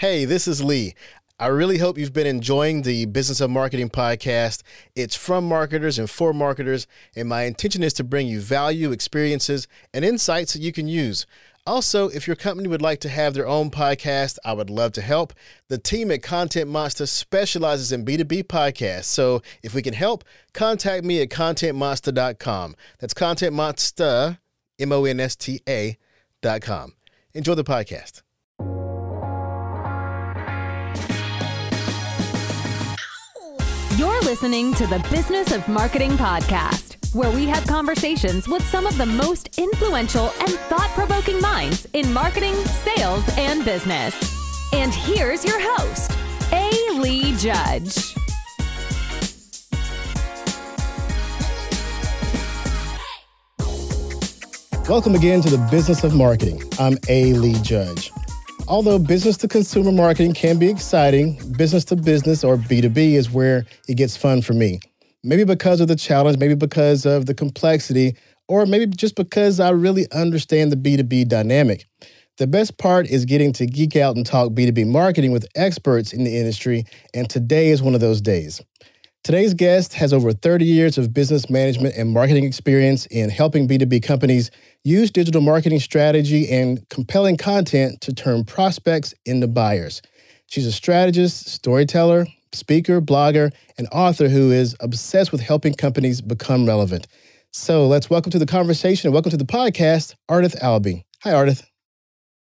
Hey, this is Lee. I really hope you've been enjoying the Business of Marketing podcast. It's from marketers and for marketers, and my intention is to bring you value, experiences, and insights that you can use. Also, if your company would like to have their own podcast, I would love to help. The team at Content Monsta specializes in B2B podcasts. So if we can help, contact me at contentmonsta.com. That's Content Monsta, M O N S T A.com. Enjoy the podcast. Listening to the Business of Marketing podcast, where we have conversations with some of the most influential and thought provoking minds in marketing, sales, and business. And here's your host, A. Lee Judge. Welcome again to the Business of Marketing. I'm A. Lee Judge. Although business to consumer marketing can be exciting, business to business or B2B is where it gets fun for me. Maybe because of the challenge, maybe because of the complexity, or maybe just because I really understand the B2B dynamic. The best part is getting to geek out and talk B2B marketing with experts in the industry, and today is one of those days. Today's guest has over 30 years of business management and marketing experience in helping B2B companies use digital marketing strategy and compelling content to turn prospects into buyers. She's a strategist, storyteller, speaker, blogger, and author who is obsessed with helping companies become relevant. So let's welcome to the conversation and welcome to the podcast, Ardath Albee. Hi, Ardith.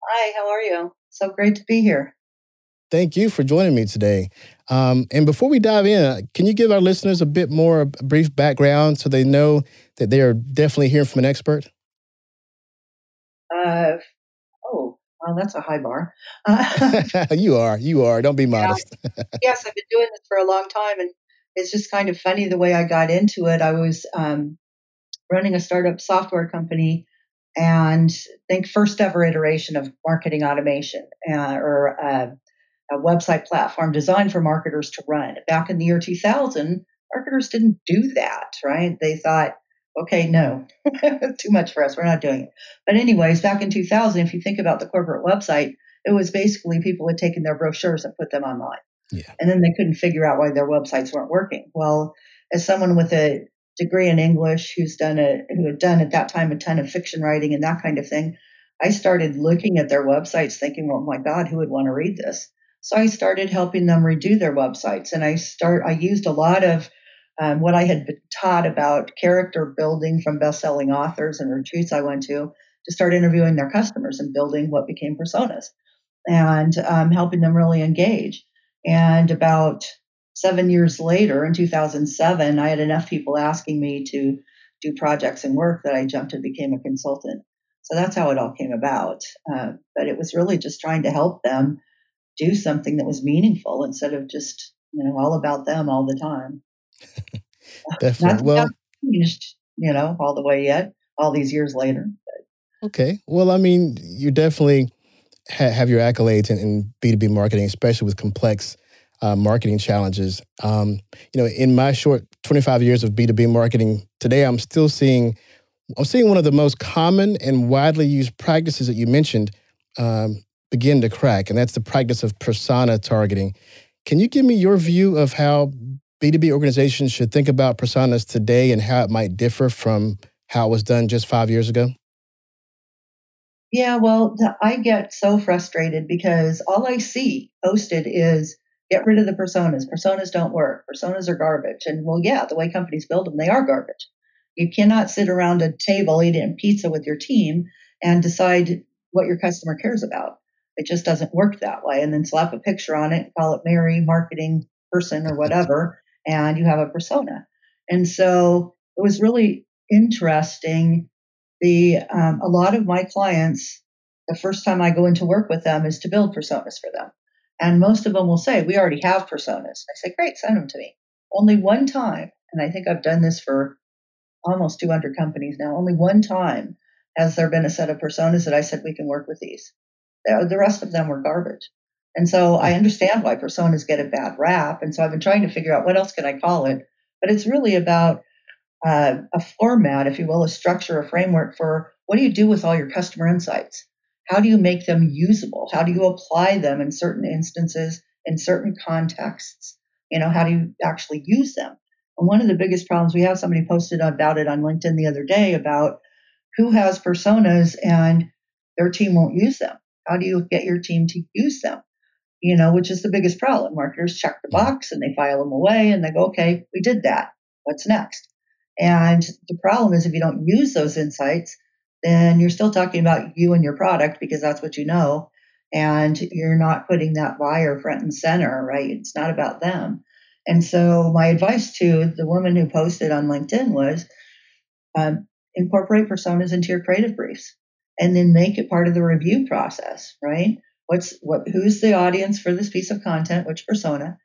Hi, how are you? So great to be here. Thank you for joining me today. Um, and before we dive in, can you give our listeners a bit more a brief background so they know that they are definitely hearing from an expert? Uh, oh, well, that's a high bar. Uh, you are, you are. Don't be modest. Yeah. yes, I've been doing this for a long time, and it's just kind of funny the way I got into it. I was um, running a startup software company, and think first ever iteration of marketing automation uh, or uh, a website platform designed for marketers to run. Back in the year 2000, marketers didn't do that, right? They thought okay, no, too much for us. We're not doing it. But, anyways, back in 2000, if you think about the corporate website, it was basically people had taken their brochures and put them online. Yeah. And then they couldn't figure out why their websites weren't working. Well, as someone with a degree in English who's done a who had done at that time a ton of fiction writing and that kind of thing, I started looking at their websites thinking, well, my God, who would want to read this? So I started helping them redo their websites. And I start I used a lot of um, what I had been taught about character building from best-selling authors and retreats I went to to start interviewing their customers and building what became personas and um, helping them really engage. And about seven years later, in 2007, I had enough people asking me to do projects and work that I jumped and became a consultant. So that's how it all came about. Uh, but it was really just trying to help them do something that was meaningful instead of just you know all about them all the time. Definitely. well, finished, you know, all the way yet, all these years later. But. Okay. Well, I mean, you definitely ha- have your accolades in, in, B2B marketing, especially with complex uh, marketing challenges. Um, you know, in my short 25 years of B2B marketing, today I'm still seeing I'm seeing one of the most common and widely used practices that you mentioned um, begin to crack, and that's the practice of persona targeting. Can you give me your view of how B2B organizations should think about personas today and how it might differ from how it was done just five years ago? Yeah, well, I get so frustrated because all I see posted is get rid of the personas. Personas don't work. Personas are garbage. And well, yeah, the way companies build them, they are garbage. You cannot sit around a table eating pizza with your team and decide what your customer cares about. It just doesn't work that way. And then slap a picture on it, call it Mary marketing person or whatever, and you have a persona. And so it was really interesting. The um, a lot of my clients, the first time I go into work with them is to build personas for them, and most of them will say, "We already have personas." I say, "Great, send them to me." Only one time, and I think I've done this for almost 200 companies now. Only one time has there been a set of personas that I said we can work with these. The rest of them were garbage. And so I understand why personas get a bad rap. And so I've been trying to figure out what else can I call it. But it's really about uh, a format, if you will, a structure, a framework for what do you do with all your customer insights? how do you make them usable? How do you apply them in certain instances, in certain contexts? You know, how do you actually use them? And one of the biggest problems we have, somebody posted about it on LinkedIn the other day about who has personas and their team won't use them. How do you get your team to use them? You know, which is the biggest problem. Marketers check the box and they file them away and they go, okay, we did that. What's next? And the problem is if you don't use those insights, then you're still talking about you and your product because that's what you know. And you're not putting that buyer front and center, right? It's not about them. And so my advice to the woman who posted on LinkedIn was um, incorporate personas into your creative briefs and then make it part of the review process, right? What's what who's the audience for this piece of content, which persona?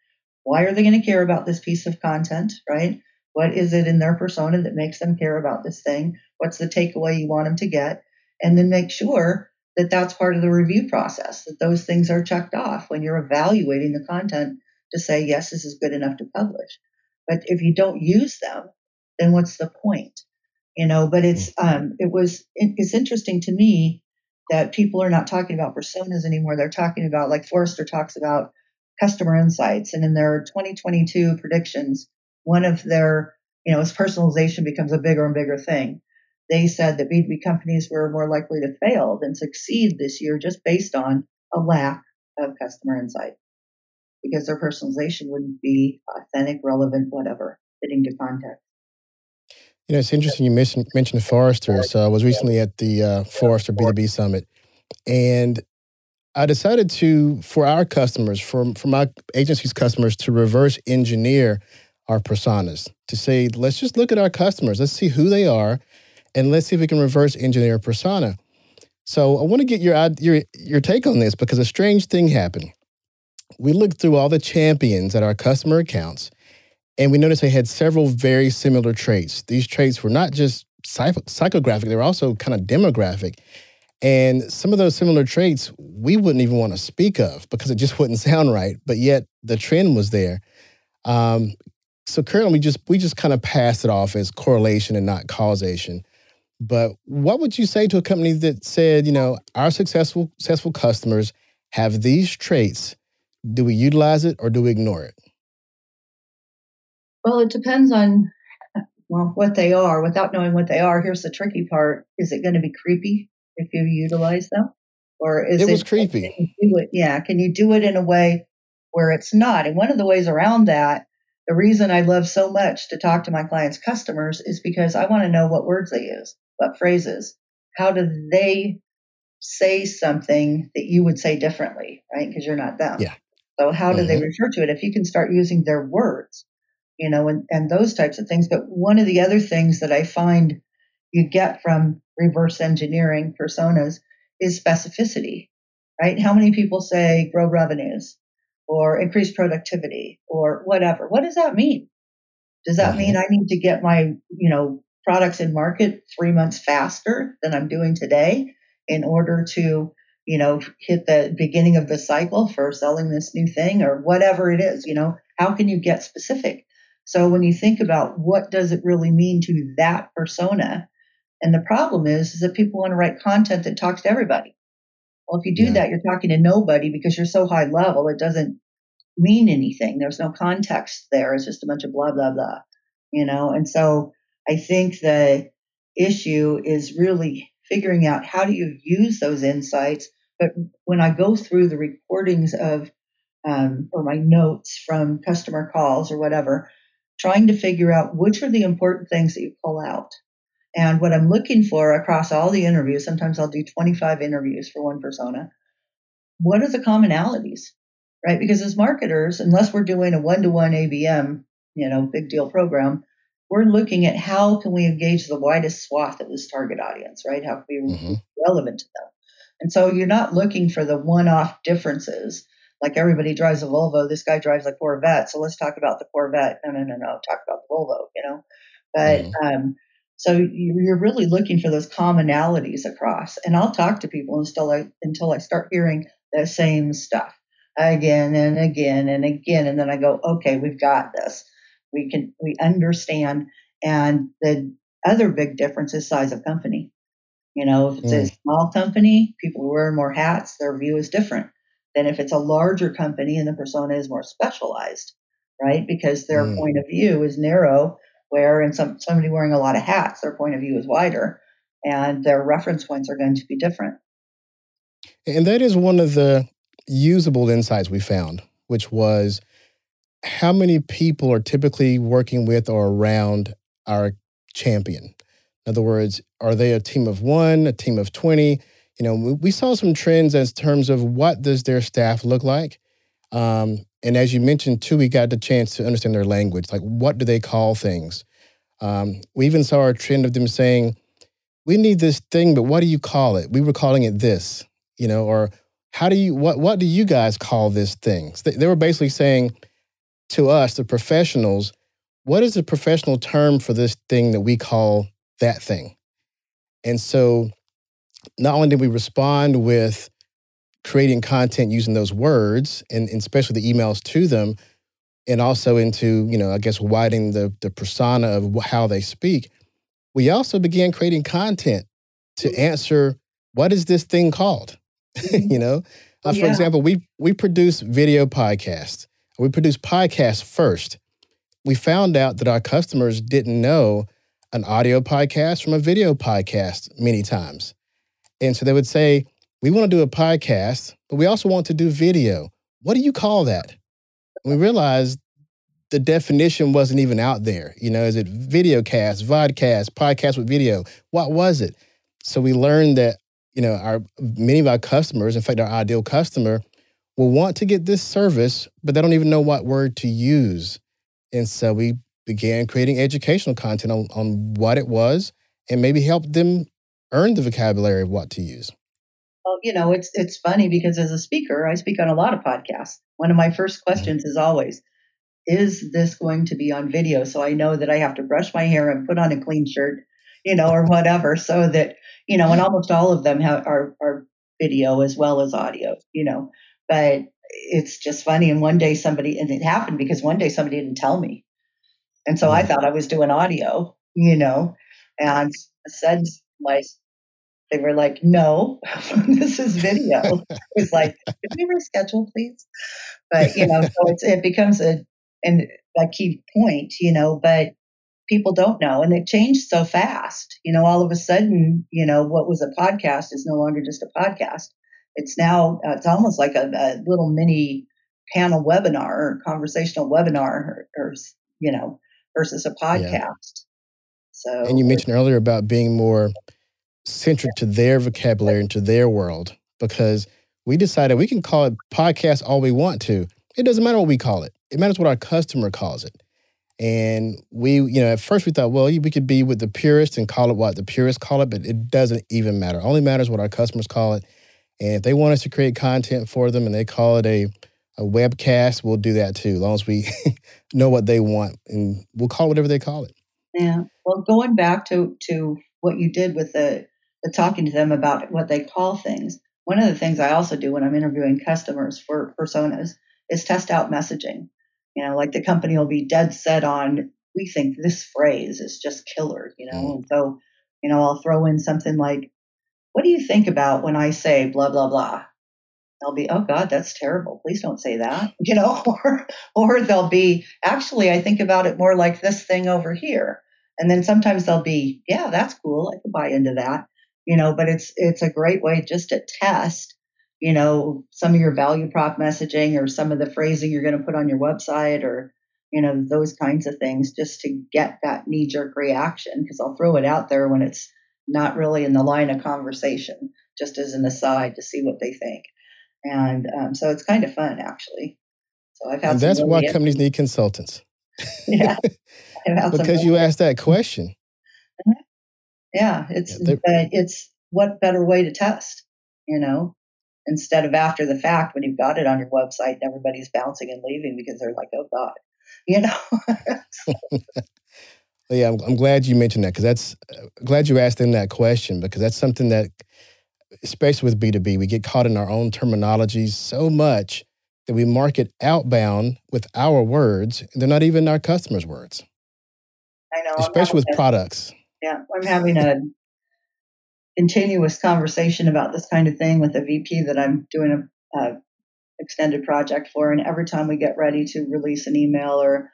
Why are they going to care about this piece of content, right? What is it in their persona that makes them care about this thing? What's the takeaway you want them to get? And then make sure that that's part of the review process, that those things are checked off when you're evaluating the content to say, yes, this is good enough to publish. But if you don't use them, then what's the point? You know, but it's, um, it was, it's interesting to me that people are not talking about personas anymore. They're talking about, like Forrester talks about customer insights. And in their 2022 predictions, one of their, you know, as personalization becomes a bigger and bigger thing, they said that B2B companies were more likely to fail than succeed this year just based on a lack of customer insight because their personalization wouldn't be authentic, relevant, whatever, fitting to context. You know, it's interesting you mentioned, mentioned Forrester. So I was recently at the uh, Forrester B2B Summit, and I decided to, for our customers, for, for my agency's customers, to reverse engineer our personas to say, let's just look at our customers, let's see who they are, and let's see if we can reverse engineer a persona. So I want to get your your your take on this because a strange thing happened. We looked through all the champions at our customer accounts, and we noticed they had several very similar traits. These traits were not just psychographic; they were also kind of demographic. And some of those similar traits we wouldn't even want to speak of because it just wouldn't sound right. But yet the trend was there. Um, so currently we just we just kind of pass it off as correlation and not causation. But what would you say to a company that said, you know, our successful successful customers have these traits? Do we utilize it or do we ignore it? Well, it depends on well what they are. Without knowing what they are, here's the tricky part: is it going to be creepy if you utilize them, or is it was creepy? It, yeah, can you do it in a way where it's not? And one of the ways around that the reason I love so much to talk to my clients' customers is because I want to know what words they use, what phrases, how do they say something that you would say differently, right? Because you're not them. Yeah. So how do mm-hmm. they refer to it? If you can start using their words, you know, and, and those types of things. But one of the other things that I find you get from reverse engineering personas is specificity, right? How many people say grow revenues? or increase productivity or whatever. What does that mean? Does that mean mm-hmm. I need to get my, you know, products in market three months faster than I'm doing today in order to, you know, hit the beginning of the cycle for selling this new thing or whatever it is, you know, how can you get specific? So when you think about what does it really mean to that persona, and the problem is, is that people want to write content that talks to everybody. Well, if you do yeah. that, you're talking to nobody because you're so high level, it doesn't mean anything. There's no context there. It's just a bunch of blah, blah, blah, you know? And so I think the issue is really figuring out how do you use those insights. But when I go through the recordings of, um, or my notes from customer calls or whatever, trying to figure out which are the important things that you pull out. And what I'm looking for across all the interviews, sometimes I'll do 25 interviews for one persona. What are the commonalities? Right? Because as marketers, unless we're doing a one to one ABM, you know, big deal program, we're looking at how can we engage the widest swath of this target audience, right? How can we mm-hmm. be relevant to them? And so you're not looking for the one off differences. Like everybody drives a Volvo, this guy drives a Corvette, so let's talk about the Corvette. No, no, no, no, talk about the Volvo, you know. But mm-hmm. um, so you're really looking for those commonalities across. And I'll talk to people until I until I start hearing the same stuff again and again and again, and then I go, okay, we've got this. We can we understand. And the other big difference is size of company. You know, if it's mm. a small company, people wearing more hats, their view is different than if it's a larger company and the persona is more specialized, right? Because their mm. point of view is narrow, where in some somebody wearing a lot of hats, their point of view is wider, and their reference points are going to be different. And that is one of the usable insights we found, which was how many people are typically working with or around our champion. In other words, are they a team of one, a team of 20? You know, we saw some trends as terms of what does their staff look like. Um, and as you mentioned too, we got the chance to understand their language. Like, what do they call things? Um, we even saw a trend of them saying, "We need this thing, but what do you call it?" We were calling it this, you know, or how do you what what do you guys call this thing? They, they were basically saying to us, the professionals, what is the professional term for this thing that we call that thing? And so not only did we respond with creating content using those words and, and especially the emails to them, and also into, you know, I guess widening the the persona of how they speak, we also began creating content to answer what is this thing called? you know? Uh, for yeah. example, we we produce video podcasts. We produce podcasts first. We found out that our customers didn't know an audio podcast from a video podcast many times. And so they would say, We want to do a podcast, but we also want to do video. What do you call that? And we realized the definition wasn't even out there. You know, is it video cast, vodcast, podcast with video? What was it? So we learned that, you know, our many of our customers, in fact, our ideal customer, will want to get this service, but they don't even know what word to use. And so we began creating educational content on, on what it was and maybe help them earn the vocabulary of what to use. Well, you know, it's it's funny because as a speaker, I speak on a lot of podcasts. One of my first mm-hmm. questions mm-hmm. is always, is this going to be on video? So I know that I have to brush my hair and put on a clean shirt, you know, or whatever, so that, you know, and almost all of them have are, are video as well as audio, you know. But it's just funny. And one day somebody, and it happened because one day somebody didn't tell me. And so I mm. thought I was doing audio, you know, and said, they were like, no, this is video. it's like, could we reschedule, please? But, you know, so it becomes a, and a key point, you know, but people don't know. And it changed so fast. You know, all of a sudden, you know, what was a podcast is no longer just a podcast it's now uh, it's almost like a, a, little mini panel webinar or conversational webinar or, or you know versus a podcast yeah. So and you mentioned earlier about being more centric to their vocabulary and to their world because we decided we can call it podcast all we want to it doesn't matter what we call it it matters what our customer calls it and we you know at first we thought well we could be with the purists and call it what the purists call it but it doesn't even matter it only matters what our customers call it and if they want us to create content for them and they call it a, a webcast, we'll do that too, as long as we know what they want. And we'll call whatever they call it. Yeah. Well, going back to, to what you did with the, the talking to them about what they call things, one of the things I also do when I'm interviewing customers for personas is test out messaging. You know, like the company will be dead set on, we think this phrase is just killer, you know, mm. and so, you know, I'll throw in something like, what do you think about when I say blah, blah, blah? They'll be, oh God, that's terrible. Please don't say that, you know, or, or they'll be, actually, I think about it more like this thing over here. And then sometimes they'll be, yeah, that's cool. I could buy into that, you know, but it's, it's a great way just to test, you know, some of your value prop messaging or some of the phrasing you're going to put on your website or, you know, those kinds of things just to get that knee jerk reaction. Cause I'll throw it out there when it's, not really in the line of conversation, just as an aside to see what they think. And um, so it's kind of fun, actually. So I've had and that's why companies need consultants. Yeah, because you asked that question. Mm-hmm. Yeah, it's yeah, it's what better way to test, you know, instead of after the fact when you've got it on your website and everybody's bouncing and leaving because they're like, oh God, you know. yeah, I'm, I'm, glad you mentioned that because that's uh, glad you asked them that question because that's something that, especially with B2B, we get caught in our own terminologies so much that we market outbound with our words. And they're not even our customers' words. I know. Especially with a, products. Yeah, I'm having a continuous conversation about this kind of thing with a VP that I'm doing a, a extended project for, and every time we get ready to release an email or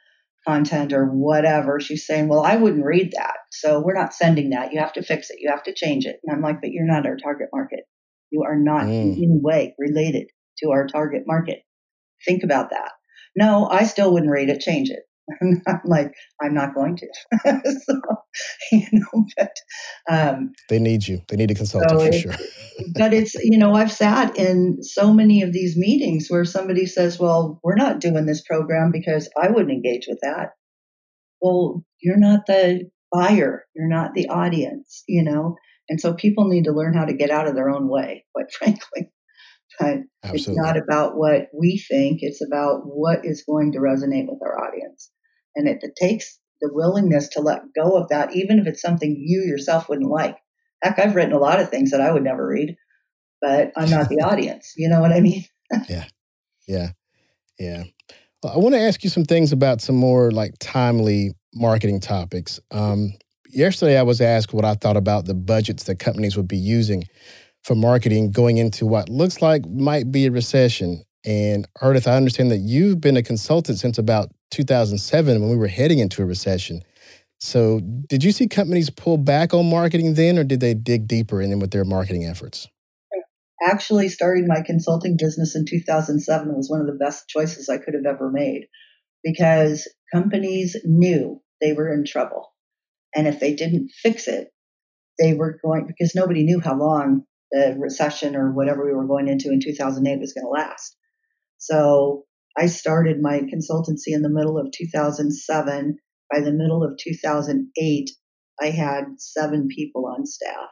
content or whatever, she's saying, "Well, I wouldn't read that, so we're not sending that. You have to fix it. You have to change it." And I'm like, "But you're not our target market. You are not mm. in any way related to our target market. Think about that." No, I still wouldn't read it. Change it. I'm like, I'm not going to. so, you know, but um, they need you. They need a consultant so for sure. but it's, you know, I've sat in so many of these meetings where somebody says, "Well, we're not doing this program because I wouldn't engage with that." Well, you're not the buyer. You're not the audience. You know, and so people need to learn how to get out of their own way. Quite frankly. But Absolutely. it's not about what we think, it's about what is going to resonate with our audience. And it, it takes the willingness to let go of that, even if it's something you yourself wouldn't like. Heck, I've written a lot of things that I would never read, but I'm not the audience. You know what I mean? yeah. Yeah. Yeah. Well, I want to ask you some things about some more like timely marketing topics. Um, yesterday, I was asked what I thought about the budgets that companies would be using for marketing going into what looks like might be a recession. And Ardath, I understand that you've been a consultant since about 2007 when we were heading into a recession. So, did you see companies pull back on marketing then, or did they dig deeper in with their marketing efforts? Actually, starting my consulting business in 2007 was one of the best choices I could have ever made because companies knew they were in trouble. And if they didn't fix it, they were going, because nobody knew how long the recession or whatever we were going into in 2008 was going to last. So I started my consultancy in the middle of 2007. By the middle of 2008, I had seven people on staff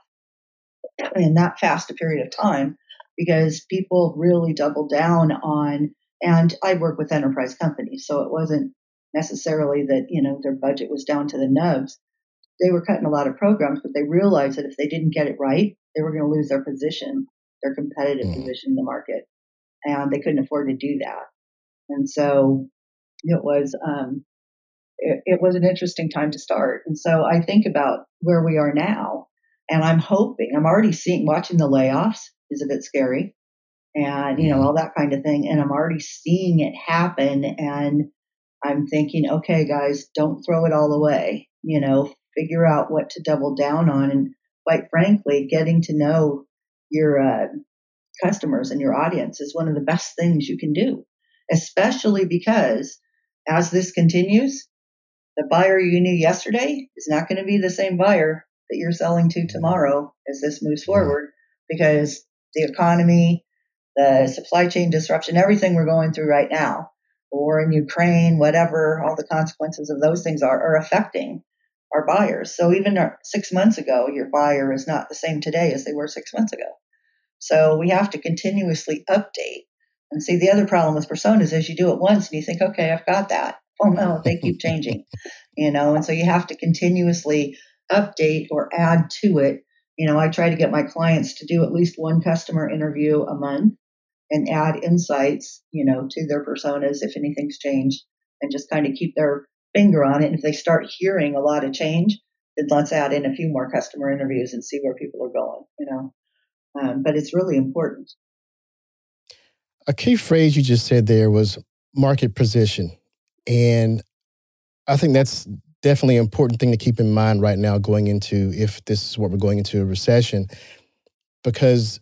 in that fast a period of time because people really doubled down on, and I work with enterprise companies, so it wasn't necessarily that, you know, their budget was down to the nubs. They were cutting a lot of programs, but they realized that if they didn't get it right, they were going to lose their position, their competitive mm. position in the market, and they couldn't afford to do that. And so it was um, it, it was an interesting time to start. And so I think about where we are now, and I'm hoping I'm already seeing watching the layoffs is a bit scary, and you know mm-hmm. all that kind of thing, and I'm already seeing it happen, and I'm thinking, okay, guys, don't throw it all away. You know, figure out what to double down on, and quite frankly, getting to know your uh, customers and your audience is one of the best things you can do, especially because as this continues, the buyer you knew yesterday is not going to be the same buyer that you're selling to tomorrow as this moves forward because the economy, the supply chain disruption, everything we're going through right now, war in Ukraine, whatever all the consequences of those things are, are affecting our buyers. So even six months ago, your buyer is not the same today as they were six months ago. So we have to continuously update. And see, the other problem with personas is you do it once and you think, okay, I've got that. Oh no, they keep changing, you know, and so you have to continuously update or add to it. You know, I try to get my clients to do at least one customer interview a month and add insights, you know, to their personas if anything's changed and just kind of keep their finger on it. And if they start hearing a lot of change, then let's add in a few more customer interviews and see where people are going, you know. Um, but it's really important. A key phrase you just said there was market position. And I think that's definitely an important thing to keep in mind right now going into if this is what we're going into a recession because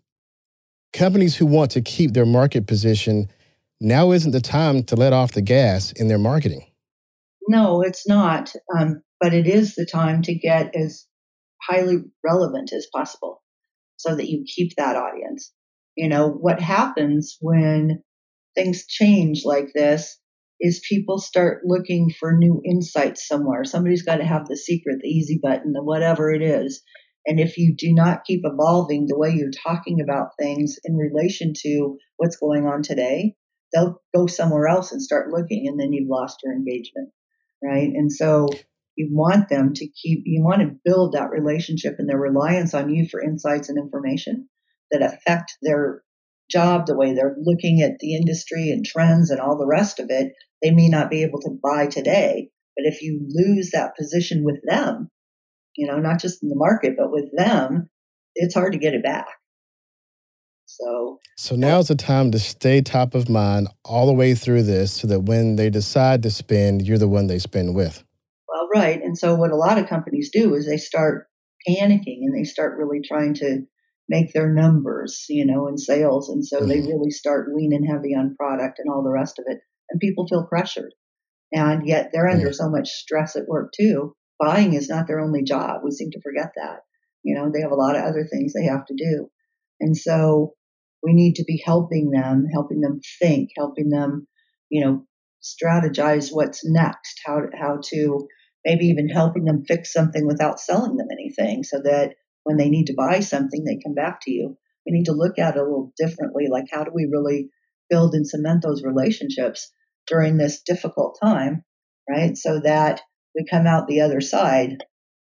companies who want to keep their market position now isn't the time to let off the gas in their marketing no, it's not. Um, but it is the time to get as highly relevant as possible so that you keep that audience. You know, what happens when things change like this is people start looking for new insights somewhere. Somebody's got to have the secret, the easy button, the whatever it is. And if you do not keep evolving the way you're talking about things in relation to what's going on today, they'll go somewhere else and start looking, and then you've lost your engagement right? And so you want them to keep, you want to build that relationship and their reliance on you for insights and information that affect their job, the way they're looking at the industry and trends and all the rest of it. They may not be able to buy today, but if you lose that position with them, you know, not just in the market, but with them, it's hard to get it back. So, so now's the time to stay top of mind all the way through this so that when they decide to spend, you're the one they spend with. Well, right. And so, what a lot of companies do is they start panicking and they start really trying to make their numbers, you know, in sales. And so, mm-hmm. they really start leaning heavy on product and all the rest of it. And people feel pressured. And yet, they're under mm-hmm. so much stress at work, too. Buying is not their only job. We seem to forget that. You know, they have a lot of other things they have to do. And so we need to be helping them, helping them think, helping them, you know, strategize what's next, how to, how to maybe even helping them fix something without selling them anything so that when they need to buy something, they come back to you. We need to look at it a little differently. Like, how do we really build and cement those relationships during this difficult time, right? So that we come out the other side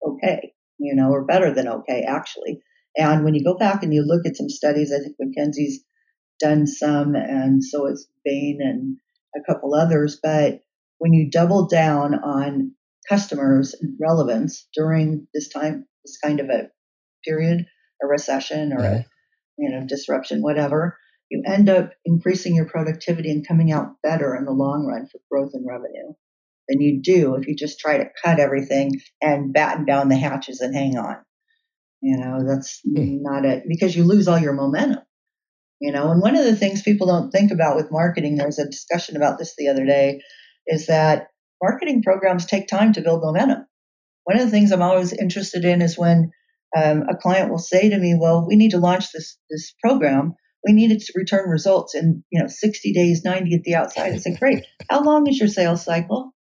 okay, you know, or better than okay, actually. And when you go back and you look at some studies, I think McKinsey's done some, and so it's Bain and a couple others. But when you double down on customers and relevance during this time, this kind of a period, a recession or a mm-hmm. you know disruption, whatever, you end up increasing your productivity and coming out better in the long run for growth and revenue than you do if you just try to cut everything and batten down the hatches and hang on. You know, that's not it because you lose all your momentum. You know, and one of the things people don't think about with marketing, there was a discussion about this the other day, is that marketing programs take time to build momentum. One of the things I'm always interested in is when um, a client will say to me, "Well, we need to launch this this program. We need it to return results in you know 60 days, 90 at the outside." I say, "Great. How long is your sales cycle?"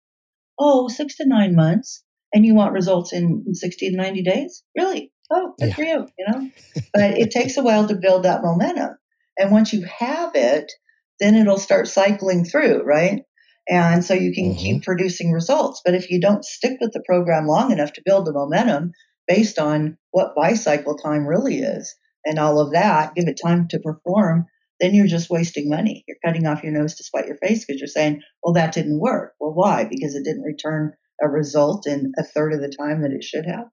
"Oh, six to nine months." And you want results in 60 to 90 days? Really? Oh, good yeah. for you, you know. but it takes a while to build that momentum. And once you have it, then it'll start cycling through, right? And so you can mm-hmm. keep producing results. But if you don't stick with the program long enough to build the momentum based on what buy cycle time really is and all of that, give it time to perform, then you're just wasting money. You're cutting off your nose to spite your face because you're saying, well, that didn't work. Well, why? Because it didn't return a result in a third of the time that it should have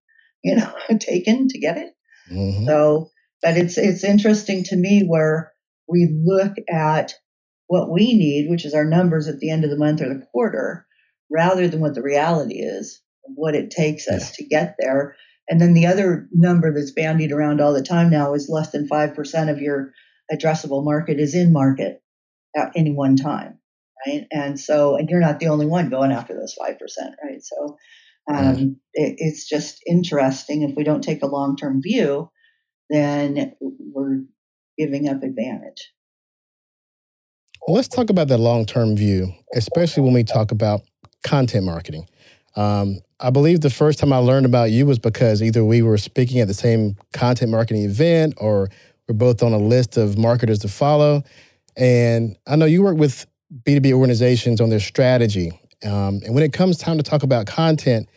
you know, taken to get it. Mm-hmm. So, but it's it's interesting to me where we look at what we need, which is our numbers at the end of the month or the quarter, rather than what the reality is, what it takes us to get there. And then the other number that's bandied around all the time now is less than 5% of your addressable market is in market at any one time. Right. And so, and you're not the only one going after those 5%. Right. So um, it, it's just interesting. If we don't take a long term view, then we're giving up advantage. Well, let's talk about that long term view, especially when we talk about content marketing. Um, I believe the first time I learned about you was because either we were speaking at the same content marketing event or we're both on a list of marketers to follow. And I know you work with B2B organizations on their strategy. Um, and when it comes time to talk about content,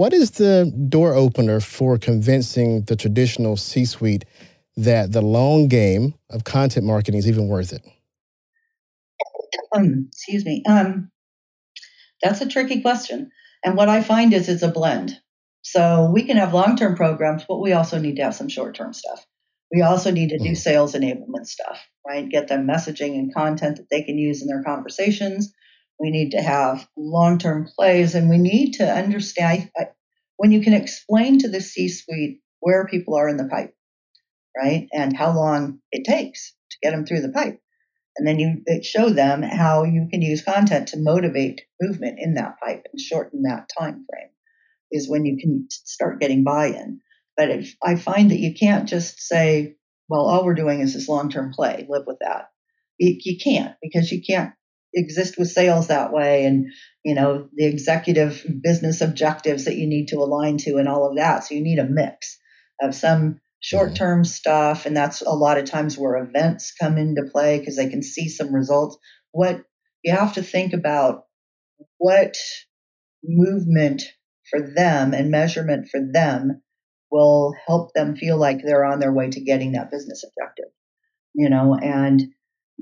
what is the door opener for convincing the traditional C suite that the long game of content marketing is even worth it? Um, excuse me. Um, that's a tricky question. And what I find is it's a blend. So we can have long term programs, but we also need to have some short term stuff. We also need to do mm. sales enablement stuff, right? Get them messaging and content that they can use in their conversations. We need to have long term plays, and we need to understand when you can explain to the C suite where people are in the pipe, right? And how long it takes to get them through the pipe. And then you show them how you can use content to motivate movement in that pipe and shorten that time frame is when you can start getting buy-in. But if I find that you can't just say, well, all we're doing is this long-term play, live with that. You, you can't because you can't exist with sales that way and you know the executive business objectives that you need to align to and all of that. So you need a mix of some short-term mm-hmm. stuff and that's a lot of times where events come into play because they can see some results. What you have to think about what movement for them and measurement for them will help them feel like they're on their way to getting that business objective you know and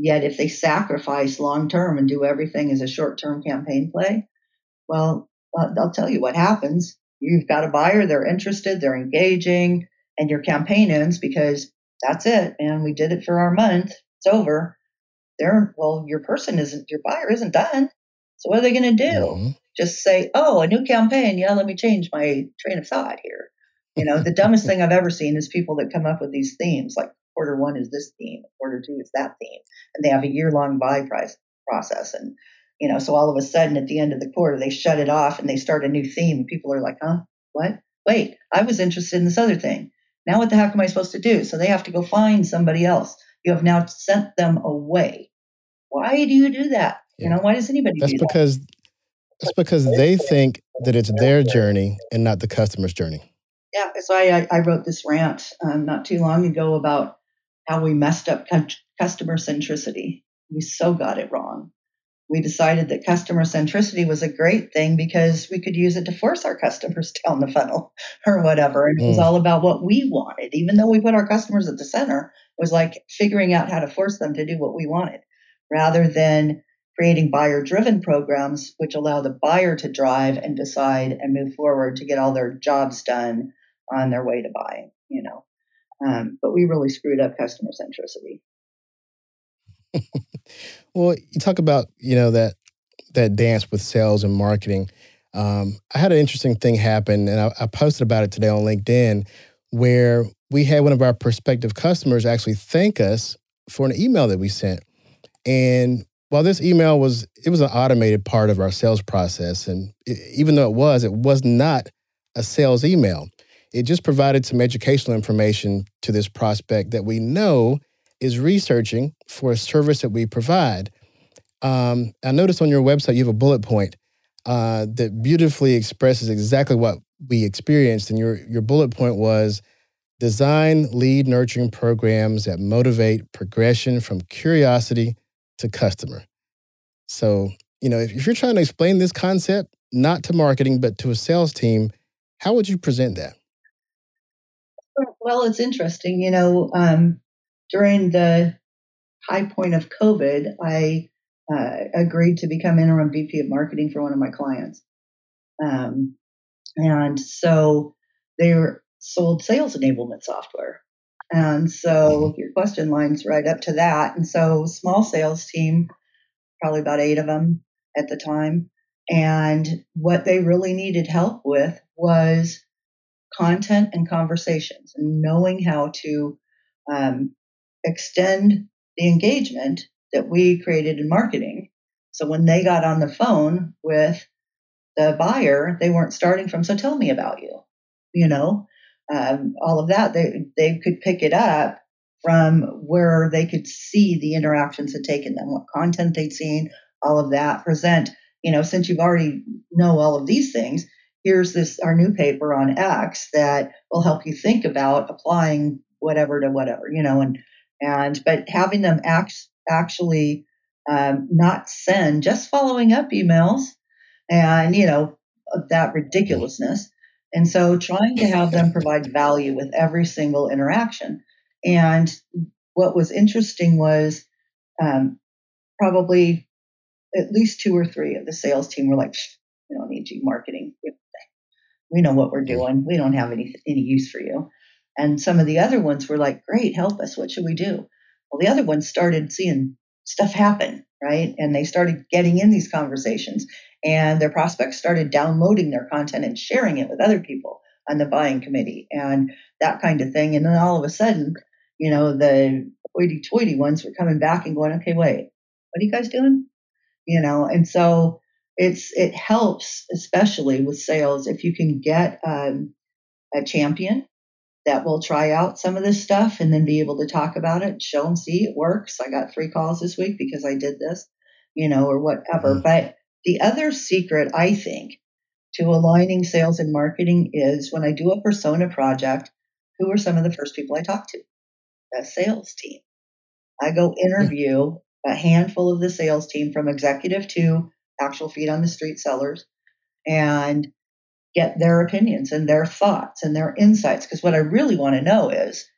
Yet, if they sacrifice long term and do everything as a short term campaign play, well, uh, I'll tell you what happens. You've got a buyer, they're interested, they're engaging, and your campaign ends because that's it, man. We did it for our month. It's over. There, well, your person isn't, your buyer isn't done. So what are they going to do? Mm-hmm. Just say, oh, a new campaign. Yeah, let me change my train of thought here. You know, the dumbest thing I've ever seen is people that come up with these themes like quarter one is this theme, quarter two is that theme, and they have a year long buy price process. And, you know, so all of a sudden at the end of the quarter, they shut it off and they start a new theme. And people are like, huh, what? Wait, I was interested in this other thing. Now what the heck am I supposed to do? So they have to go find somebody else. You have now sent them away. Why do you do that? Yeah. You know, why does anybody That's because that? that's because they think that it's their journey and not the customer's journey. Yeah, so I, I wrote this rant um, not too long ago about how we messed up customer centricity. We so got it wrong. We decided that customer centricity was a great thing because we could use it to force our customers down the funnel or whatever. And mm. it was mm. all about what we wanted. Even though we put our customers at the center, it was like figuring out how to force them to do what we wanted rather than creating buyer driven programs which allow the buyer to drive and decide and move forward to get all their jobs done on their way to buying, you know. Um, but we really screwed up customer centricity. well, you talk about you know that that dance with sales and marketing. Um, I had an interesting thing happen, and I, I posted about it today on LinkedIn, where we had one of our prospective customers actually thank us for an email that we sent. And while this email was it was an automated part of our sales process, and it, even though it was, it was not a sales email. It just provided some educational information to this prospect that we know is researching for a service that we provide. Um, I noticed on your website you have a bullet point uh, that beautifully expresses exactly what we experienced. And your, your bullet point was design lead nurturing programs that motivate progression from curiosity to customer. So, you know, if, if you're trying to explain this concept, not to marketing, but to a sales team, how would you present that? Well, it's interesting. You know, um, during the high point of COVID, I uh, agreed to become interim VP of marketing for one of my clients. Um, and so they were sold sales enablement software. And so your question lines right up to that. And so small sales team, probably about eight of them at the time. And what they really needed help with was content and conversations and knowing how to um, extend the engagement that we created in marketing. So when they got on the phone with the buyer, they weren't starting from, so tell me about you, you know, um, all of that. They, they could pick it up from where they could see the interactions had taken them, what content they'd seen, all of that, present, you know, since you've already know all of these things, here's this our new paper on X that will help you think about applying whatever to whatever, you know, and and but having them act, actually um, not send just following up emails and you know that ridiculousness. And so trying to have them provide value with every single interaction. And what was interesting was um, probably at least two or three of the sales team were like we don't need you marketing we know what we're doing we don't have any any use for you and some of the other ones were like, great, help us. What should we do? Well, the other ones started seeing stuff happen, right? And they started getting in these conversations, and their prospects started downloading their content and sharing it with other people on the buying committee and that kind of thing. And then all of a sudden, you know, the hoity toity ones were coming back and going, okay, wait, what are you guys doing? You know, and so it's it helps, especially with sales, if you can get um, a champion that will try out some of this stuff and then be able to talk about it, show them, see, it works. I got three calls this week because I did this, you know, or whatever. Mm-hmm. But the other secret, I think, to aligning sales and marketing is when I do a persona project, who are some of the first people I talk to? The sales team. I go interview a handful of the sales team from executive to actual feet on the street sellers and get their opinions and their thoughts and their insights. Because what I really want to know is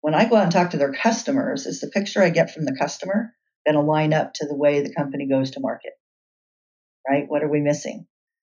when I go out and talk to their customers, is the picture I get from the customer going to line up to the way the company goes to market? Right? What are we missing?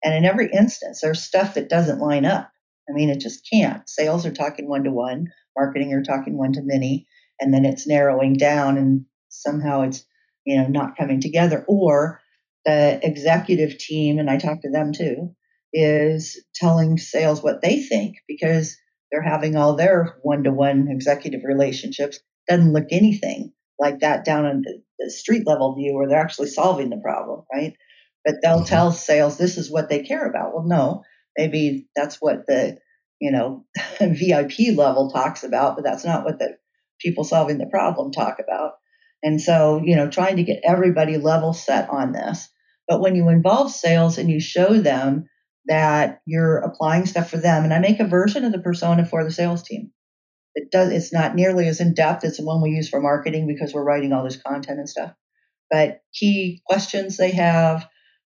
And in every instance, there's stuff that doesn't line up. I mean, it just can't. Sales are talking one to one, marketing are talking one to many, and then it's narrowing down and somehow it's, you know, not coming together. Or the executive team, and I talk to them too, is telling sales what they think because they're having all their one to one executive relationships. Doesn't look anything like that down on the, the, street level view where they're actually solving the problem, right? But they'll mm-hmm. tell sales this is what they care about. Well, no, maybe that's what the you know VIP level talks about, but that's not what the people solving the problem talk about. And so, you know, trying to get everybody level set on this. But when you involve sales and you show them that you're applying stuff for them, and I make a version of the persona for the sales team. It does it's not nearly as in depth as the one we use for marketing because we're writing all this content and stuff. But key questions they have,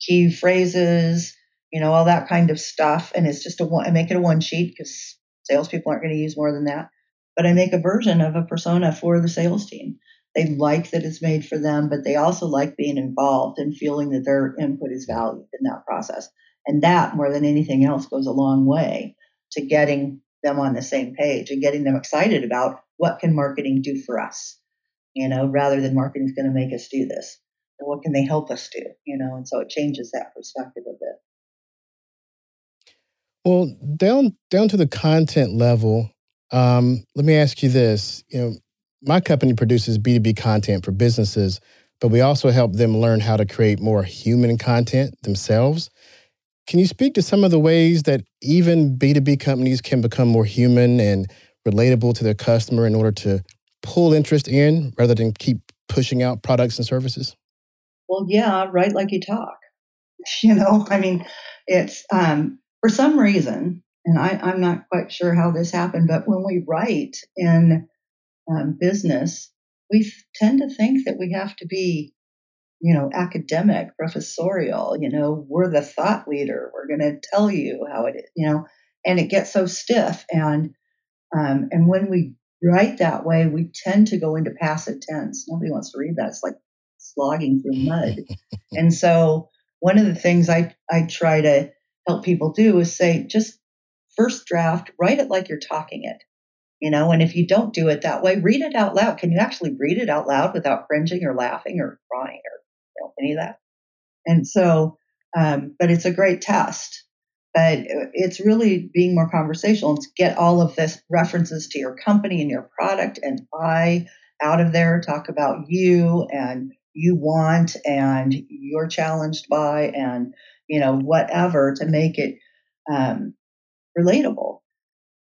key phrases, you know, all that kind of stuff. And it's just a one I make it a one sheet because salespeople aren't going to use more than that. But I make a version of a persona for the sales team. They like that it's made for them, but they also like being involved and feeling that their input is valued in that process. And that, more than anything else, goes a long way to getting them on the same page and getting them excited about what can marketing do for us, you know, rather than marketing is going to make us do this. And what can they help us do, you know? And so it changes that perspective a bit. Well, down down to the content level, um, let me ask you this. You know, my company produces B2B content for businesses, but we also help them learn how to create more human content themselves. Can you speak to some of the ways that even B2B companies can become more human and relatable to their customer in order to pull interest in rather than keep pushing out products and services? Well, yeah, write like you talk. You know, I mean, it's um, for some reason, and I, I'm not quite sure how this happened, but when we write in um, business, we tend to think that we have to be, you know, academic, professorial. You know, we're the thought leader. We're going to tell you how it is. You know, and it gets so stiff. And um, and when we write that way, we tend to go into passive tense. Nobody wants to read that. It's like slogging through mud. and so one of the things I I try to help people do is say just first draft, write it like you're talking it you know and if you don't do it that way read it out loud. Can you actually read it out loud without cringing or laughing or crying or you know, any of that? And so um, but it's a great test. But it's really being more conversational and get all of this references to your company and your product and I out of there talk about you and you want and you're challenged by and you know whatever to make it um, relatable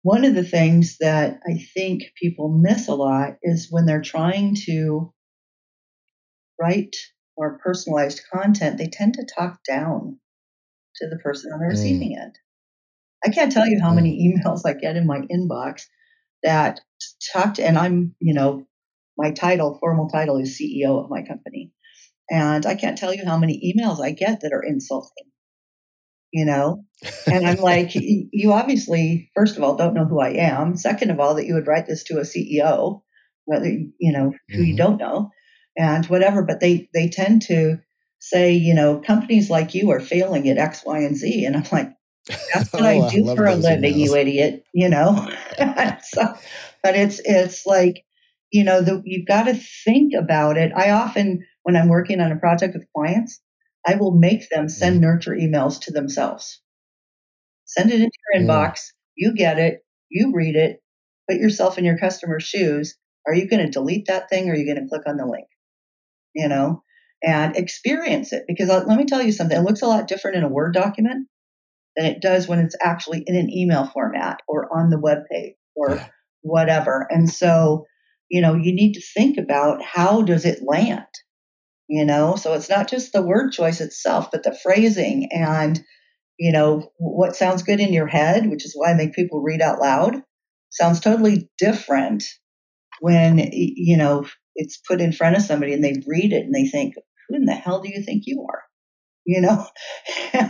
one of the things that I think people miss a lot is when they're trying to write more personalized content, they tend to talk down to the person on the mm. receiving end. I can't tell you how mm. many emails I get in my inbox that talk to, and I'm, you know, my title, formal title is CEO of my company. And I can't tell you how many emails I get that are insulting you know? And I'm like, you obviously, first of all, don't know who I am. Second of all, that you would write this to a CEO, whether, you know, who mm-hmm. you don't know and whatever, but they, they tend to say, you know, companies like you are failing at X, Y, and Z. And I'm like, that's what oh, I do I for a living, emails. you idiot, you know? so, but it's, it's like, you know, the, you've got to think about it. I often, when I'm working on a project with clients, I will make them send mm. nurture emails to themselves. Send it into your inbox. You get it. You read it. Put yourself in your customer's shoes. Are you going to delete that thing or are you going to click on the link? You know, and experience it because uh, let me tell you something. It looks a lot different in a Word document than it does when it's actually in an email format or on the web page or yeah. whatever. And so, you know, you need to think about how does it land? You know? So it's not just the word choice itself but the phrasing and you know what sounds good in your head which is why i make people read out loud sounds totally different when you know it's put in front of somebody and they read it and they think who in the hell do you think you are? You know?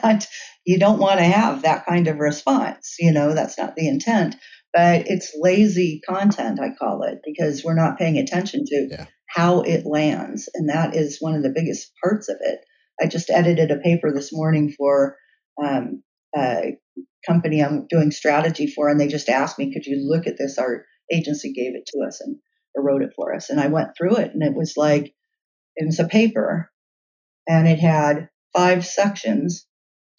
And you don't want to have that kind of response you know? That's not the intent but it's lazy content i call it because we're not paying attention to yeah how it lands. And that is one of the biggest parts of it. I just edited a paper this morning for um, a company I'm doing strategy for, and they just asked me, "Could you look at this?" Our agency gave it to us and wrote it for us, and I went through it, and it was like it was a paper, and it had five sections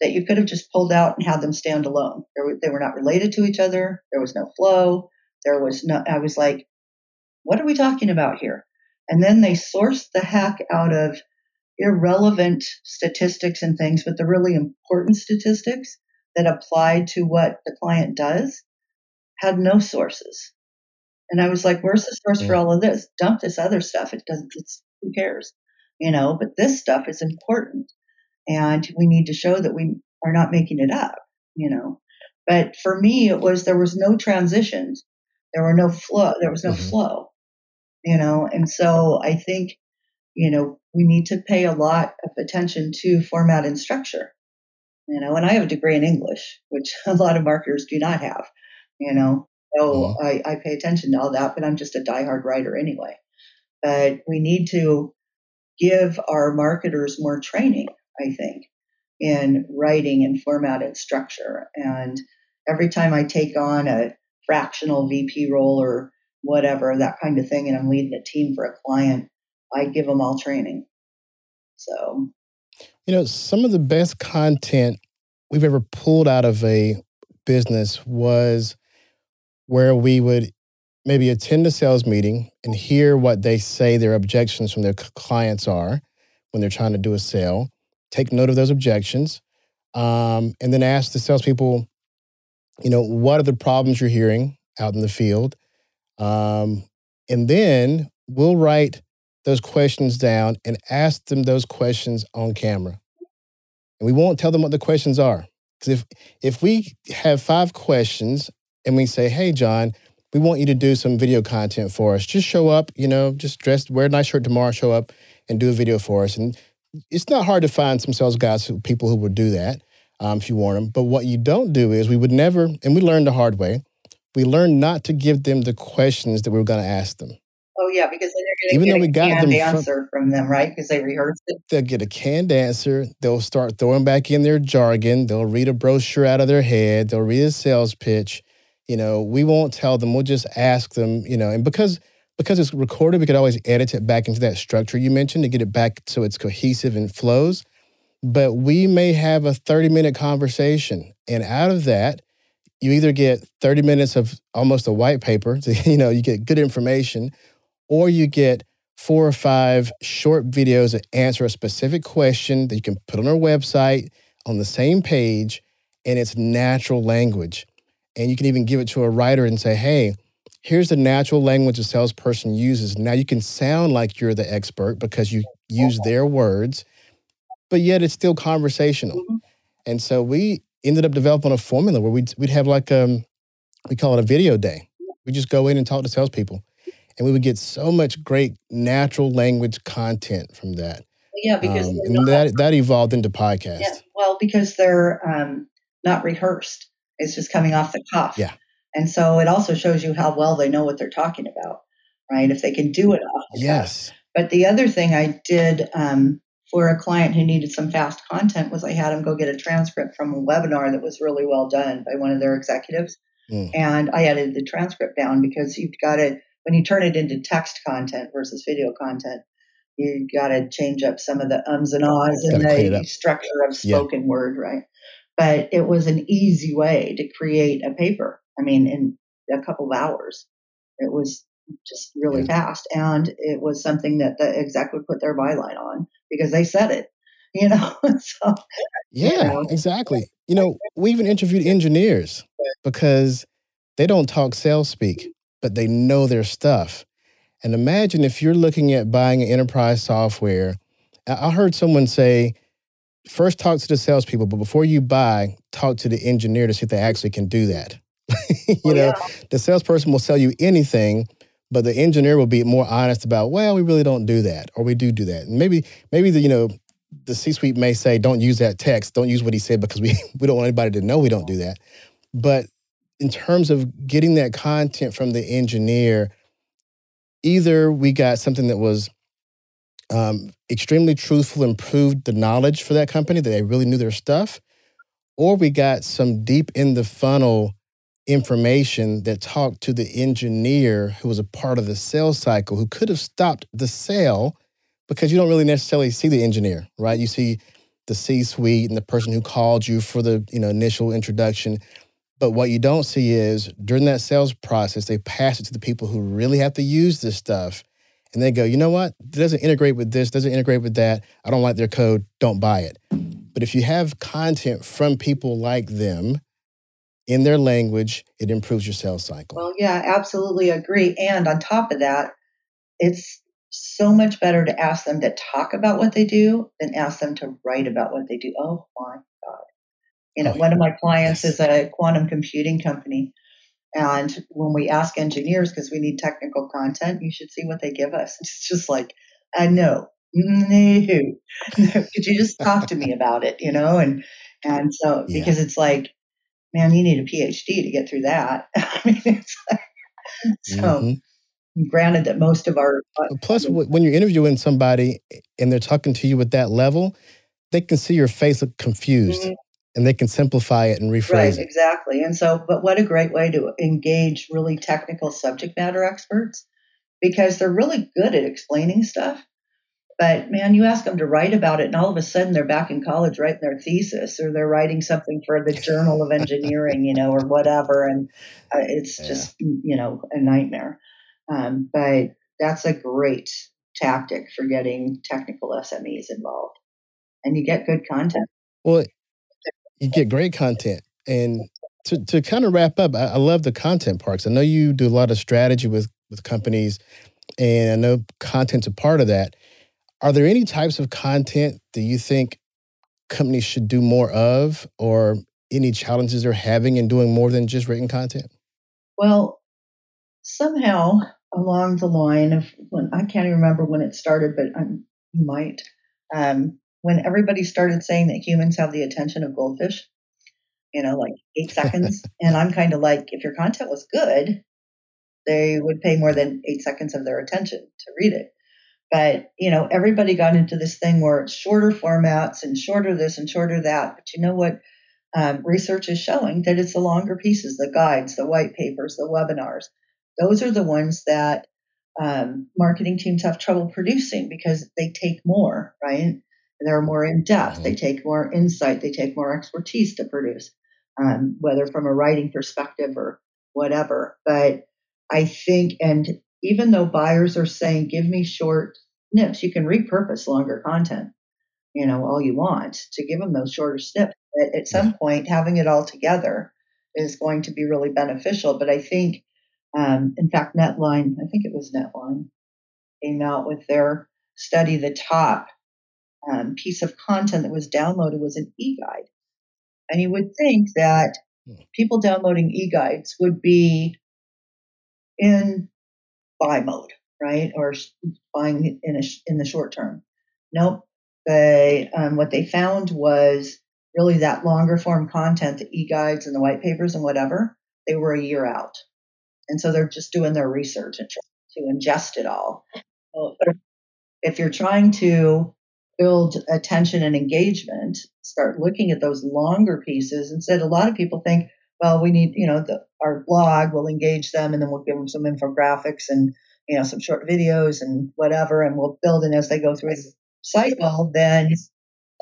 that you could have just pulled out and had them stand alone. Were, they were not related to each other. There was no flow. There was no. I was like, "What are we talking about here?" And then they sourced the heck out of irrelevant statistics and things, but the really important statistics that applied to what the client does had no sources. And I was like, where's the source yeah. for all of this? Dump this other stuff. It doesn't, it's, who cares? You know, but this stuff is important. And we need to show that we are not making it up, you know. But for me, it was there was no transitions. There were no flow. There was no mm-hmm. flow, you know. And so I think, you know, we need to pay a lot of attention to format and structure you know, and I have a degree in English, which a lot of marketers do not have, you know. So mm-hmm. I, I pay attention to all that, but I'm just a diehard writer anyway. But we need to give our marketers more training, I think, in writing and format and structure. And every time I take on a fractional VP role or whatever, that kind of thing, and I'm leading a team for a client, I give them all training. So you know, some of the best content we've ever pulled out of a business was where we would maybe attend a sales meeting and hear what they say their objections from their clients are when they're trying to do a sale, take note of those objections, um, and then ask the salespeople, you know, what are the problems you're hearing out in the field? Um, and then we'll write those questions down and ask them those questions on camera. And we won't tell them what the questions are. Because if if we have five questions and we say, hey John, we want you to do some video content for us. Just show up, you know, just dress, wear a nice shirt tomorrow, show up and do a video for us. And it's not hard to find some sales guys, who, people who would do that um, if you want them. But what you don't do is we would never, and we learned the hard way, we learned not to give them the questions that we were going to ask them. Oh yeah, because they're going to get we got canned answer from, from them, right? Because they rehearsed it. They'll get a canned answer. They'll start throwing back in their jargon. They'll read a brochure out of their head. They'll read a sales pitch. You know, we won't tell them. We'll just ask them. You know, and because because it's recorded, we could always edit it back into that structure you mentioned to get it back so it's cohesive and flows. But we may have a 30 minute conversation, and out of that, you either get 30 minutes of almost a white paper, so, you know, you get good information, or you get four or five short videos that answer a specific question that you can put on our website on the same page, and it's natural language. And you can even give it to a writer and say, hey, here's the natural language a salesperson uses. Now you can sound like you're the expert because you use their words, but yet it's still conversational. Mm-hmm. And so we ended up developing a formula where we'd, we'd have like, um, we call it a video day. We just go in and talk to salespeople and we would get so much great natural language content from that. Yeah, because um, and that that evolved into podcast. Yeah, well, because they're um, not rehearsed; it's just coming off the cuff. Yeah, and so it also shows you how well they know what they're talking about, right? If they can do it off. yes. But the other thing I did um, for a client who needed some fast content was I had him go get a transcript from a webinar that was really well done by one of their executives. Mm. And I edited the transcript down because you've got to when you turn it into text content versus video content, you got to change up some of the ums and ahs and the structure of spoken yeah. word, right? But it was an easy way to create a paper. I mean, in a couple of hours, it was just really yeah. fast, and it was something that the exec would put their byline on because they said it. You know, so yeah, you know. exactly. You know, we even interviewed engineers because they don't talk sales speak but they know their stuff. And imagine if you're looking at buying an enterprise software. I heard someone say, first talk to the salespeople, but before you buy, talk to the engineer to see if they actually can do that. you oh, know, yeah. the salesperson will sell you anything, but the engineer will be more honest about, well, we really don't do that, or we do do that. And maybe, maybe the, you know, the C-suite may say, don't use that text, don't use what he said because we, we don't want anybody to know we don't do that. But in terms of getting that content from the engineer, either we got something that was um, extremely truthful and proved the knowledge for that company that they really knew their stuff, or we got some deep in the funnel information that talked to the engineer who was a part of the sales cycle who could have stopped the sale because you don't really necessarily see the engineer, right? You see the C-suite and the person who called you for the you know initial introduction. But what you don't see is during that sales process, they pass it to the people who really have to use this stuff. And they go, you know what? It doesn't integrate with this, doesn't integrate with that. I don't like their code, don't buy it. But if you have content from people like them in their language, it improves your sales cycle. Well, yeah, absolutely agree. And on top of that, it's so much better to ask them to talk about what they do than ask them to write about what they do. Oh my God. You know, oh, one of my clients yes. is a quantum computing company. And when we ask engineers, because we need technical content, you should see what they give us. It's just like, I know, mm-hmm. no, could you just talk to me about it, you know? And, and so, yeah. because it's like, man, you need a PhD to get through that. I mean, it's like, so mm-hmm. granted that most of our. Uh, Plus, when you're interviewing somebody and they're talking to you at that level, they can see your face look confused. Mm-hmm. And they can simplify it and rephrase right, it. Exactly. And so, but what a great way to engage really technical subject matter experts because they're really good at explaining stuff but man, you ask them to write about it, and all of a sudden they're back in college writing their thesis, or they're writing something for the Journal of Engineering, you know, or whatever, and uh, it's yeah. just you know a nightmare. Um, but that's a great tactic for getting technical SMEs involved, and you get good content. Well, you get great content, and to to kind of wrap up, I, I love the content parts. I know you do a lot of strategy with with companies, and I know content's a part of that are there any types of content that you think companies should do more of, or any challenges they're having in doing more than just written content? Well, somehow along the line of when I can't even remember when it started, but I might. Um, when everybody started saying that humans have the attention of goldfish, you know, like eight seconds. and I'm kind of like, if your content was good, they would pay more than eight seconds of their attention to read it. But, you know, everybody got into this thing where it's shorter formats and shorter this and shorter that. But you know what? Um, research is showing that it's the longer pieces, the guides, the white papers, the webinars. Those are the ones that um, marketing teams have trouble producing because they take more, right? And they're more in depth. Mm-hmm. They take more insight. They take more expertise to produce, um, whether from a writing perspective or whatever. But I think, and even though buyers are saying, give me short snips, you can repurpose longer content, you know, all you want to give them those shorter snips. At, at some point, having it all together is going to be really beneficial. But I think, um, in fact, Netline, I think it was Netline, came out with their study. The top um, piece of content that was downloaded was an e guide. And you would think that hmm. people downloading e guides would be in buy mode, right? Or buying in a, in the short term. Nope. They um, what they found was really that longer form content, the e-guides and the white papers and whatever. They were a year out, and so they're just doing their research and to ingest it all. But if you're trying to build attention and engagement, start looking at those longer pieces. Instead, a lot of people think, well, we need, you know, the, our blog will engage them and then we'll give them some infographics and, you know, some short videos and whatever, and we'll build in as they go through the cycle, then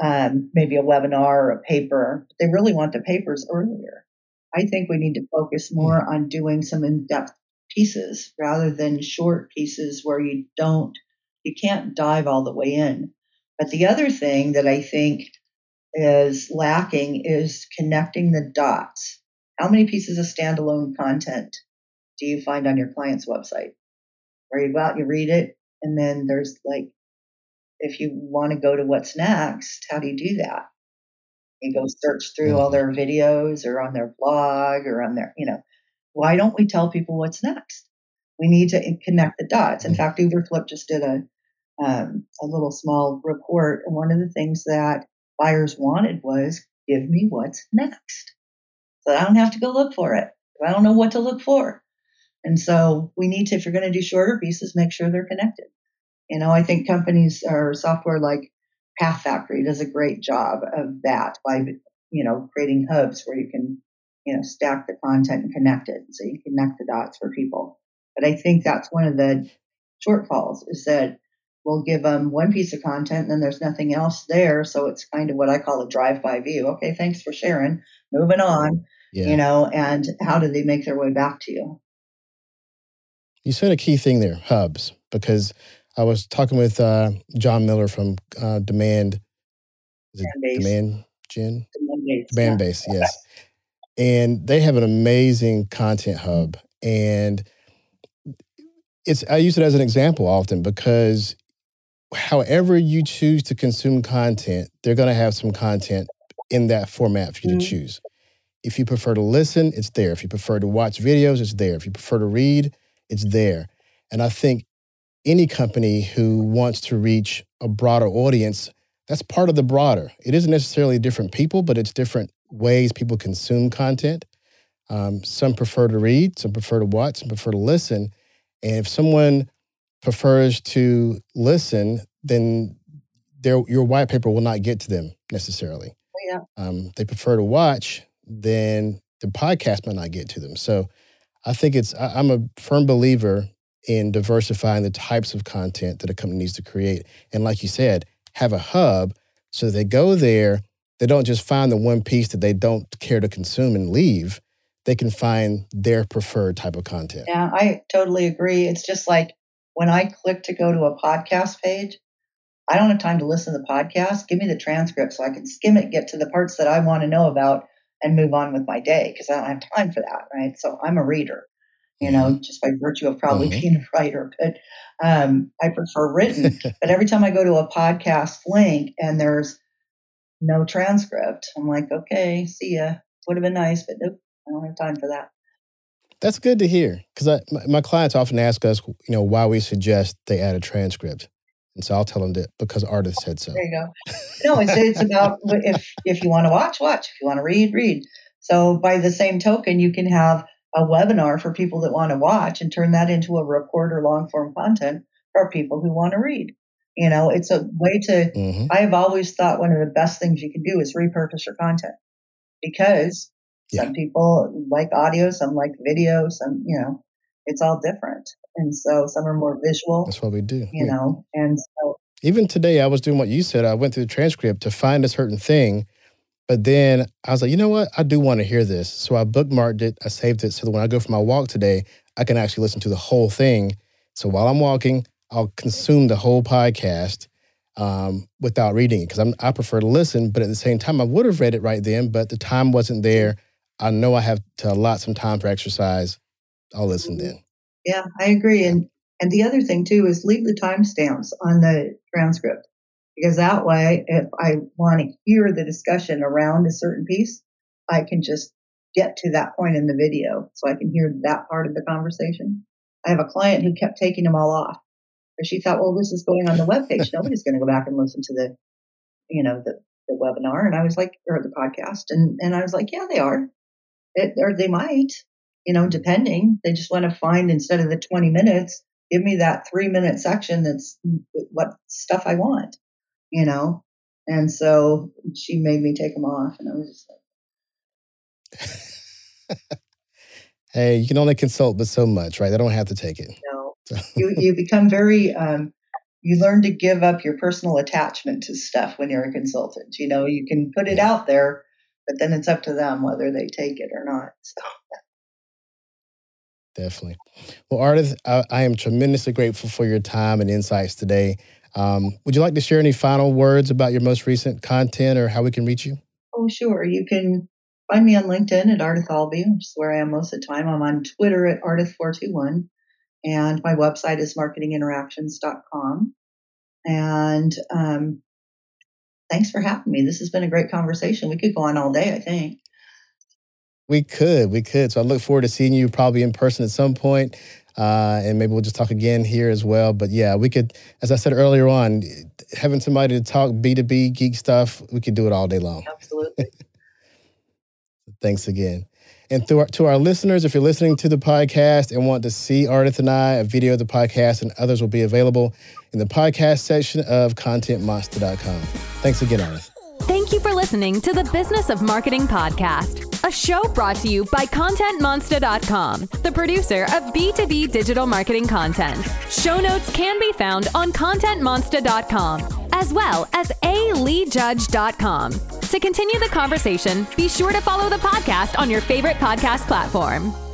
um, maybe a webinar or a paper. They really want the papers earlier. I think we need to focus more mm. on doing some in depth pieces rather than short pieces where you don't, you can't dive all the way in. But the other thing that I think is lacking is connecting the dots how many pieces of standalone content do you find on your client's website? Where you go out, you read it, and then there's like, if you want to go to what's next, how do you do that? You go search through all their videos or on their blog or on their, you know, why don't we tell people what's next? We need to connect the dots. In fact, Uberflip just did a um, a little small report, and one of the things that buyers wanted was, "Give me what's next." So I don't have to go look for it. I don't know what to look for. And so we need to, if you're going to do shorter pieces, make sure they're connected. You know, I think companies or software like Path Factory does a great job of that by you know, creating hubs where you can, you know, stack the content and connect it. So you connect the dots for people. But I think that's one of the shortfalls is that we'll give them one piece of content and then there's nothing else there. So it's kind of what I call a drive by view. Okay, thanks for sharing. Moving on. Yeah. You know, and how do they make their way back to you? You said a key thing there, hubs, because I was talking with uh, Jon Miller from uh, Demand. Demand Gen? Demand Base. Demand yeah. Base, yes. And they have an amazing content hub. And it's I use it as an example often because however you choose to consume content, they're going to have some content in that format for you mm-hmm. to choose. If you prefer to listen, it's there. If you prefer to watch videos, it's there. If you prefer to read, it's there. And I think any company who wants to reach a broader audience, that's part of the broader. It isn't necessarily different people, but it's different ways people consume content. Um, some prefer to read, some prefer to watch, some prefer to listen. And if someone prefers to listen, then their your white paper will not get to them necessarily. Yeah. Um, they prefer to watch, then the podcast might not get to them. So I think it's I, I'm a firm believer in diversifying the types of content that a company needs to create. And like you said, have a hub so they go there, they don't just find the one piece that they don't care to consume and leave they can find their preferred type of content. Yeah, I totally agree. It's just like when I click to go to a podcast page, I don't have time to listen to the podcast. Give me the transcript so I can skim it, get to the parts that I want to know about, and move on with my day because I don't have time for that, right? So I'm a reader, you know, mm-hmm. just by virtue of probably mm-hmm. being a writer. But um, I prefer written. but every time I go to a podcast link and there's no transcript, I'm like, okay, see ya. Would have been nice, but nope, I don't have time for that. That's good to hear because my, my, clients often ask us, you know, why we suggest they add a transcript. And so I'll tell them that because artists said so. There you go. No, it's, it's about if if you want to watch, watch. If you want to read, read. So by the same token, you can have a webinar for people that want to watch and turn that into a report or long form content for people who want to read. You know, it's a way to. Mm-hmm. I have always thought one of the best things you can do is repurpose your content because yeah. Some people like audio, some like video, some, you know, it's all different. And so some are more visual. That's what we do. You know, and so. Even today, I was doing what you said. I went through the transcript to find a certain thing. But then I was like, you know what? I do want to hear this. So I bookmarked it. I saved it so that when I go for my walk today, I can actually listen to the whole thing. So while I'm walking, I'll consume the whole podcast um, without reading it because I prefer to listen. But at the same time, I would have read it right then, but the time wasn't there I know I have to allot some time for exercise. I'll listen then. Yeah, I agree. And and the other thing too is leave the timestamps on the transcript because that way, if I want to hear the discussion around a certain piece, I can just get to that point in the video so I can hear that part of the conversation. I have a client who kept taking them all off because she thought, well, this is going on the webpage. Nobody's going to go back and listen to the, you know, the, the webinar. And I was like, or the podcast. And, and I was like, yeah, they are. It, or they might, you know, depending. They just want to find instead of the 20 minutes, give me that three minute section that's what stuff I want, you know? And so she made me take them off, and I was just like, hey, you can only consult but so much, right? They don't have to take it. No. you, you become very, um, you learn to give up your personal attachment to stuff when you're a consultant. You know, you can put it out there, but then it's up to them whether they take it or not. So. Definitely. Well, Ardath, I, I, am tremendously grateful for your time and insights today. Um, would you like to share any final words about your most recent content or how we can reach you? Oh, sure. You can find me on LinkedIn at Ardath Albee, which is where I am most of the time. I'm on Twitter at Ardath421, and my website is marketinginteractions.com. And um, thanks for having me. This has been a great conversation. We could go on all day, I think. We could, we could. So I look forward to seeing you probably in person at some point. Uh, and maybe we'll just talk again here as well. But yeah, we could, as I said earlier on, having somebody to talk B2B geek stuff, we could do it all day long. Absolutely. Thanks again. And to our, to our listeners, if you're listening to the podcast and want to see Ardath and I, a video of the podcast and others will be available in the podcast section of contentmonsta.com. Thanks again, Ardath. Thank you for listening listening to the Business of Marketing podcast, a show brought to you by ContentMonsta.com, the producer of B2B digital marketing content. Show notes can be found on ContentMonsta.com, as well as aleejudge.com. To continue the conversation, be sure to follow the podcast on your favorite podcast platform.